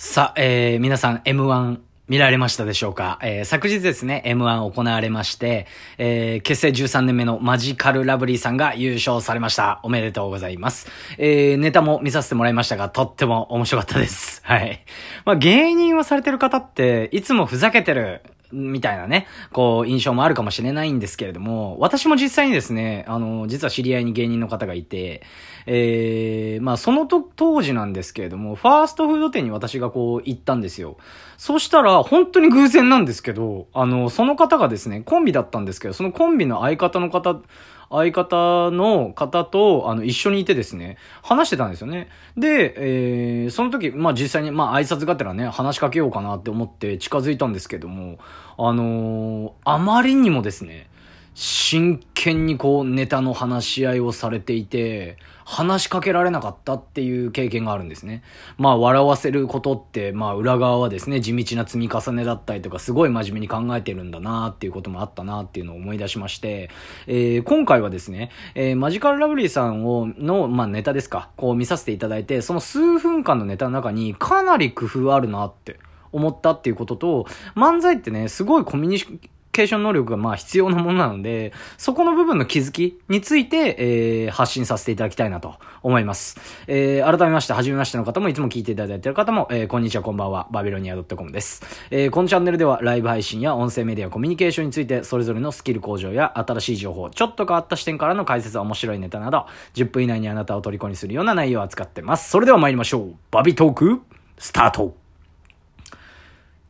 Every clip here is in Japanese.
さあ、えー、皆さん M1 見られましたでしょうか、えー、昨日ですね、M1 行われまして、えー、結成13年目のマジカルラブリーさんが優勝されました。おめでとうございます。えー、ネタも見させてもらいましたが、とっても面白かったです。はい。まあ、芸人をされてる方って、いつもふざけてるみたいなね、こう、印象もあるかもしれないんですけれども、私も実際にですね、あの、実は知り合いに芸人の方がいて、えー、まあ、そのと、当時なんですけれども、ファーストフード店に私がこう、行ったんですよ。そしたら、本当に偶然なんですけど、あの、その方がですね、コンビだったんですけど、そのコンビの相方の方、相方の方と、あの、一緒にいてですね、話してたんですよね。で、えー、その時、まあ実際に、まあ挨拶がてらね、話しかけようかなって思って近づいたんですけども、あのー、あまりにもですね、真剣にこうネタの話し合いをされていて、話しかけられなかったっていう経験があるんですね。まあ笑わせることって、まあ裏側はですね、地道な積み重ねだったりとか、すごい真面目に考えてるんだなっていうこともあったなっていうのを思い出しまして、えー、今回はですね、えー、マジカルラブリーさんを、の、まあネタですか、こう見させていただいて、その数分間のネタの中にかなり工夫あるなって思ったっていうことと、漫才ってね、すごいコミュニケーション能力がまあ必要なものなので、そこの部分の気づきについて、えー、発信させていただきたいなと思います。えー、改めまして、はじめましての方もいつも聞いていただいている方も、えー、こんにちは、こんばんは、バビロニア .com です。えー、このチャンネルではライブ配信や音声メディア、コミュニケーションについて、それぞれのスキル向上や新しい情報、ちょっと変わった視点からの解説、面白いネタなど、10分以内にあなたを虜にするような内容を扱ってます。それでは参りましょう。バビトーク、スタート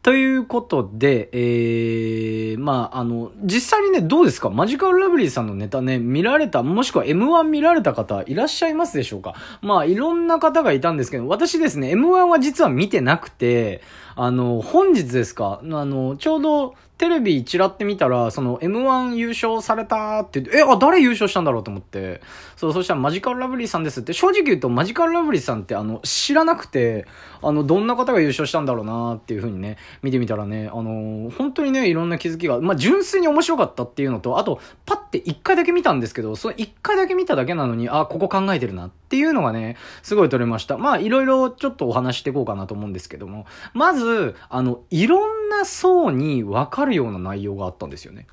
ということで、えー、まあ、あの、実際にね、どうですか？マジカルラブリーさんのネタね、見られた、もしくは M1 見られた方いらっしゃいますでしょうか？まあ、いろんな方がいたんですけど、私ですね、M1 は実は見てなくて、あの、本日ですか？あの、ちょうど、テレビチラって見たら、その M1 優勝されたってって、え、あ、誰優勝したんだろうと思って。そう、そしたらマジカルラブリーさんですって、正直言うとマジカルラブリーさんってあの、知らなくて、あの、どんな方が優勝したんだろうなっていう風にね、見てみたらね、あの、本当にね、いろんな気づきが、まあ、純粋に面白かったっていうのと、あと、パッて一回だけ見たんですけど、その一回だけ見ただけなのに、あ、ここ考えてるなっていうのがね、すごい取れました。まあ、いろいろちょっとお話していこうかなと思うんですけども、まず、あの、いろんな層に分かるような内容があったんですよね。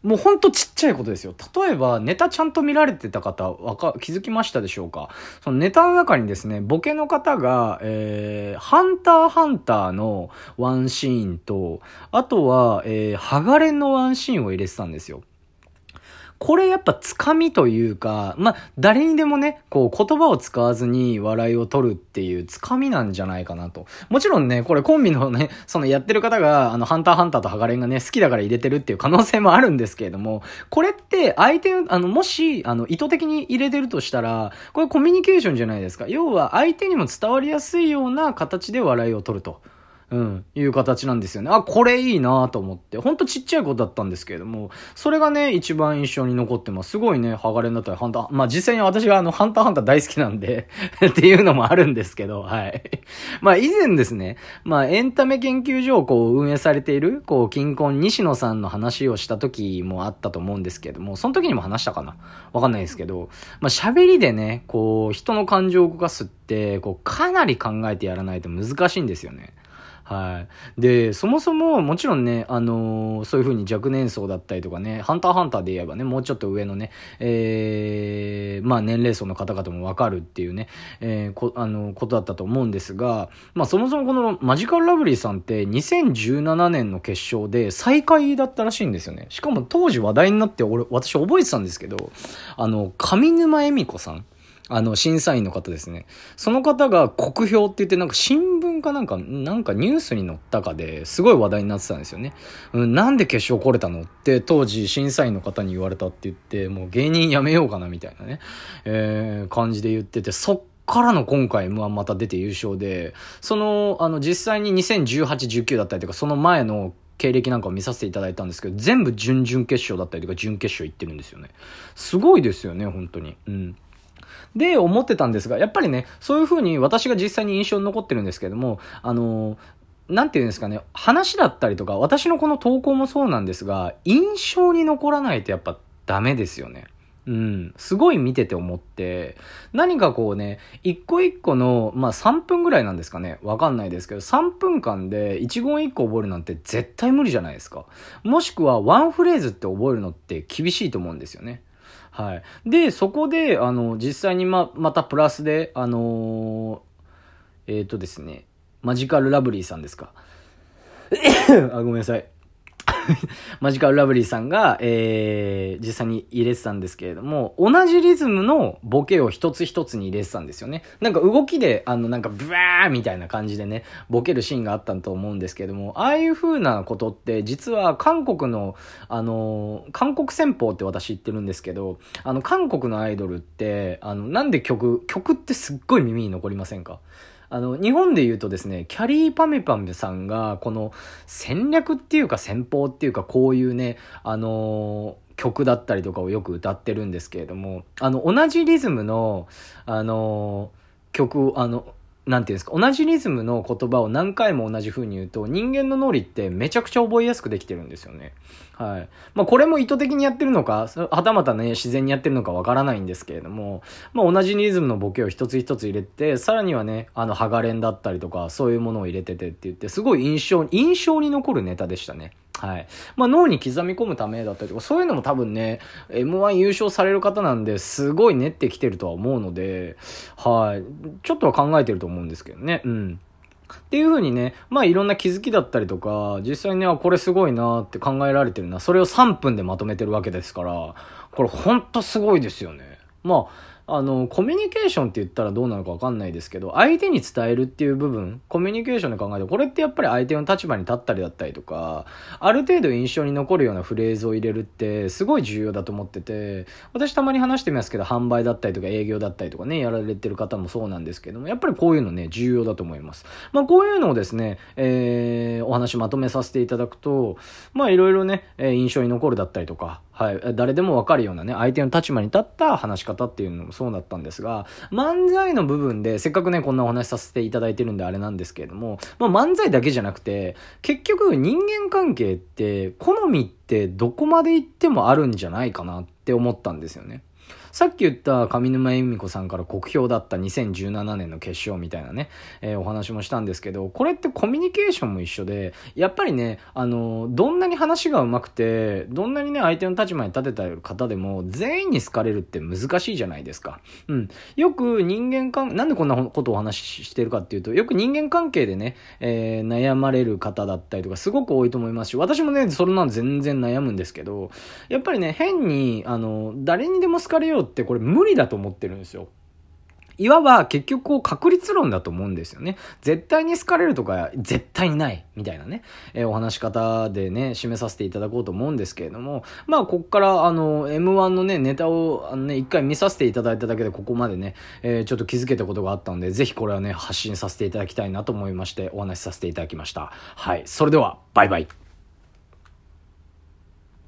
もうほんとちっちゃいことですよ。例えば、ネタちゃんと見られてた方、わか、気づきましたでしょうか？そのネタの中にですね、ボケの方が、えー、ハンターハンターのワンシーンと、あとは、えー、ハガレンのワンシーンを入れてたんですよ。これやっぱつかみというか、まあ、誰にでもね、こう言葉を使わずに笑いを取るっていうつかみなんじゃないかなと。もちろんね、これコンビのね、そのやってる方が、あの、ハンターハンターとハガレンがね、好きだから入れてるっていう可能性もあるんですけれども、これって相手、あの、もし、あの、意図的に入れてるとしたら、これコミュニケーションじゃないですか。要は相手にも伝わりやすいような形で笑いを取ると。うん、いう形なんですよね。あ、これいいなと思って。ほんとちっちゃいことだったんですけれども、それがね、一番印象に残ってます。すごいね、ハガレンだったり、ハンター、まあ実際に私があの、ハンターハンター大好きなんで っていうのもあるんですけど、はい。まあ以前ですね、まあエンタメ研究所をこう運営されている、こう、金婚西野さんの話をした時もあったと思うんですけども、その時にも話したかなわかんないですけど、まあ喋りでね、こう、人の感情を動かすって、こう、かなり考えてやらないと難しいんですよね。はい。で、そもそも、もちろんね、あのー、そういう風に若年層だったりとかね、ハンターハンターで言えばね、もうちょっと上のね、えー、まあ年齢層の方々もわかるっていうね、えー、こ、あの、ことだったと思うんですが、まあそもそもこのマジカルラブリーさんって2017年の決勝で最下位だったらしいんですよね。しかも当時話題になって俺、私覚えてたんですけど、あの、上沼恵美子さん。あの、審査員の方ですね。その方が国評って言って、なんか新聞かなんか、なんかニュースに載ったかですごい話題になってたんですよね。うん、なんで決勝来れたのって当時審査員の方に言われたって言って、もう芸人辞めようかなみたいなね、えー、感じで言ってて、そっからの今回 M1 また出て優勝で、その、あの、実際に2018、19だったりとか、その前の経歴なんかを見させていただいたんですけど、全部準々決勝だったりとか準決勝行ってるんですよね。すごいですよね、本当に。うん。で、思ってたんですが、やっぱりね、そういう風に私が実際に印象に残ってるんですけども、あのなんていうんですかね、話だったりとか、私のこの投稿もそうなんですが、印象に残らないとやっぱダメですよね。うん。すごい見てて思って、何かこうね、一個一個の、まあ3分ぐらいなんですかね。わかんないですけど、3分間で一言一個覚えるなんて絶対無理じゃないですか。もしくはワンフレーズって覚えるのって厳しいと思うんですよね。はい。で、そこで、あの、実際にま、またプラスで、あのー、えっ、ー、とですね、マジカルラブリーさんですか。あ、ごめんなさい。マジカルラブリーさんが、えー、実際に入れてたんですけれども、同じリズムのボケを一つ一つに入れてたんですよね。なんか動きで、あの、なんかブワーみたいな感じでね、ボケるシーンがあったと思うんですけれども、ああいう風なことって、実は韓国の、あの、韓国戦法って私言ってるんですけど、あの、韓国のアイドルって、あの、なんで曲、曲ってすっごい耳に残りませんか？あの、日本で言うとですね、キャリーパメパメさんが、この戦略っていうか戦法っっていうか、こういうね、あのー曲だったりとかをよく歌ってるんですけれども、あの、同じリズムの、あの曲、あの、なんていうんですか、同じリズムの言葉を何回も同じ風に言うと、人間の脳裏ってめちゃくちゃ覚えやすくできてるんですよね。はい。まあ、これも意図的にやってるのか、はたまたね、自然にやってるのかわからないんですけれども、まあ、同じリズムのボケを一つ一つ入れて、さらにはね、あの、ハガレンだったりとか、そういうものを入れててって言って、すごい印象、印象に残るネタでしたね。はい。まあ、脳に刻み込むためだったりとか、そういうのも多分ね、M1 優勝される方なんで、すごい練ってきてるとは思うので、はい。ちょっとは考えてると思うんですけどね。うん。っていう風にね、まあいろんな気づきだったりとか、実際にね、これすごいなって考えられてるな。それを3分でまとめてるわけですから、これほんとすごいですよね。まあ、あの、コミュニケーションって言ったらどうなのかわかんないですけど、相手に伝えるっていう部分、コミュニケーションで考えて、これってやっぱり相手の立場に立ったりだったりとか、ある程度印象に残るようなフレーズを入れるって、すごい重要だと思ってて、私たまに話してみますけど、販売だったりとか営業だったりとかね、やられてる方もそうなんですけども、やっぱりこういうのね、重要だと思います。まあこういうのをですね、えー、お話まとめさせていただくと、まあいろいろね、印象に残るだったりとか、はい、誰でもわかるようなね、相手の立場に立った話し方っていうのもそうだったんですが、漫才の部分で、せっかくね、こんなお話しさせていただいてるんであれなんですけれども、まあ漫才だけじゃなくて、結局人間関係って、好みってどこまで行ってもあるんじゃないかなって思ったんですよね。さっき言った上沼恵美子さんから酷評だった2017年の決勝みたいなね、えー、お話もしたんですけど、これってコミュニケーションも一緒で、やっぱりね、あの、どんなに話が上手くて、どんなにね、相手の立場に立てた方でも、全員に好かれるって難しいじゃないですか。うん。よく人間関、なんでこんなことをお話ししてるかっていうと、よく人間関係でね、えー、悩まれる方だったりとか、すごく多いと思いますし、私もね、それなん全然悩むんですけど、やっぱりね、変に、あの、誰にでも好かれようってこれ無理だと思ってるんですよ。いわば結局こう確率論だと思うんですよね。絶対に好かれるとか絶対にないみたいなね、えー、お話し方でね、締めさせていただこうと思うんですけれども、まあこっからあの M1 のね、ネタをあのね、一回見させていただいただけでここまでね、えー、ちょっと気づけたことがあったので、ぜひこれはね、発信させていただきたいなと思いましてお話しさせていただきました。はい。それでは、バイバイ。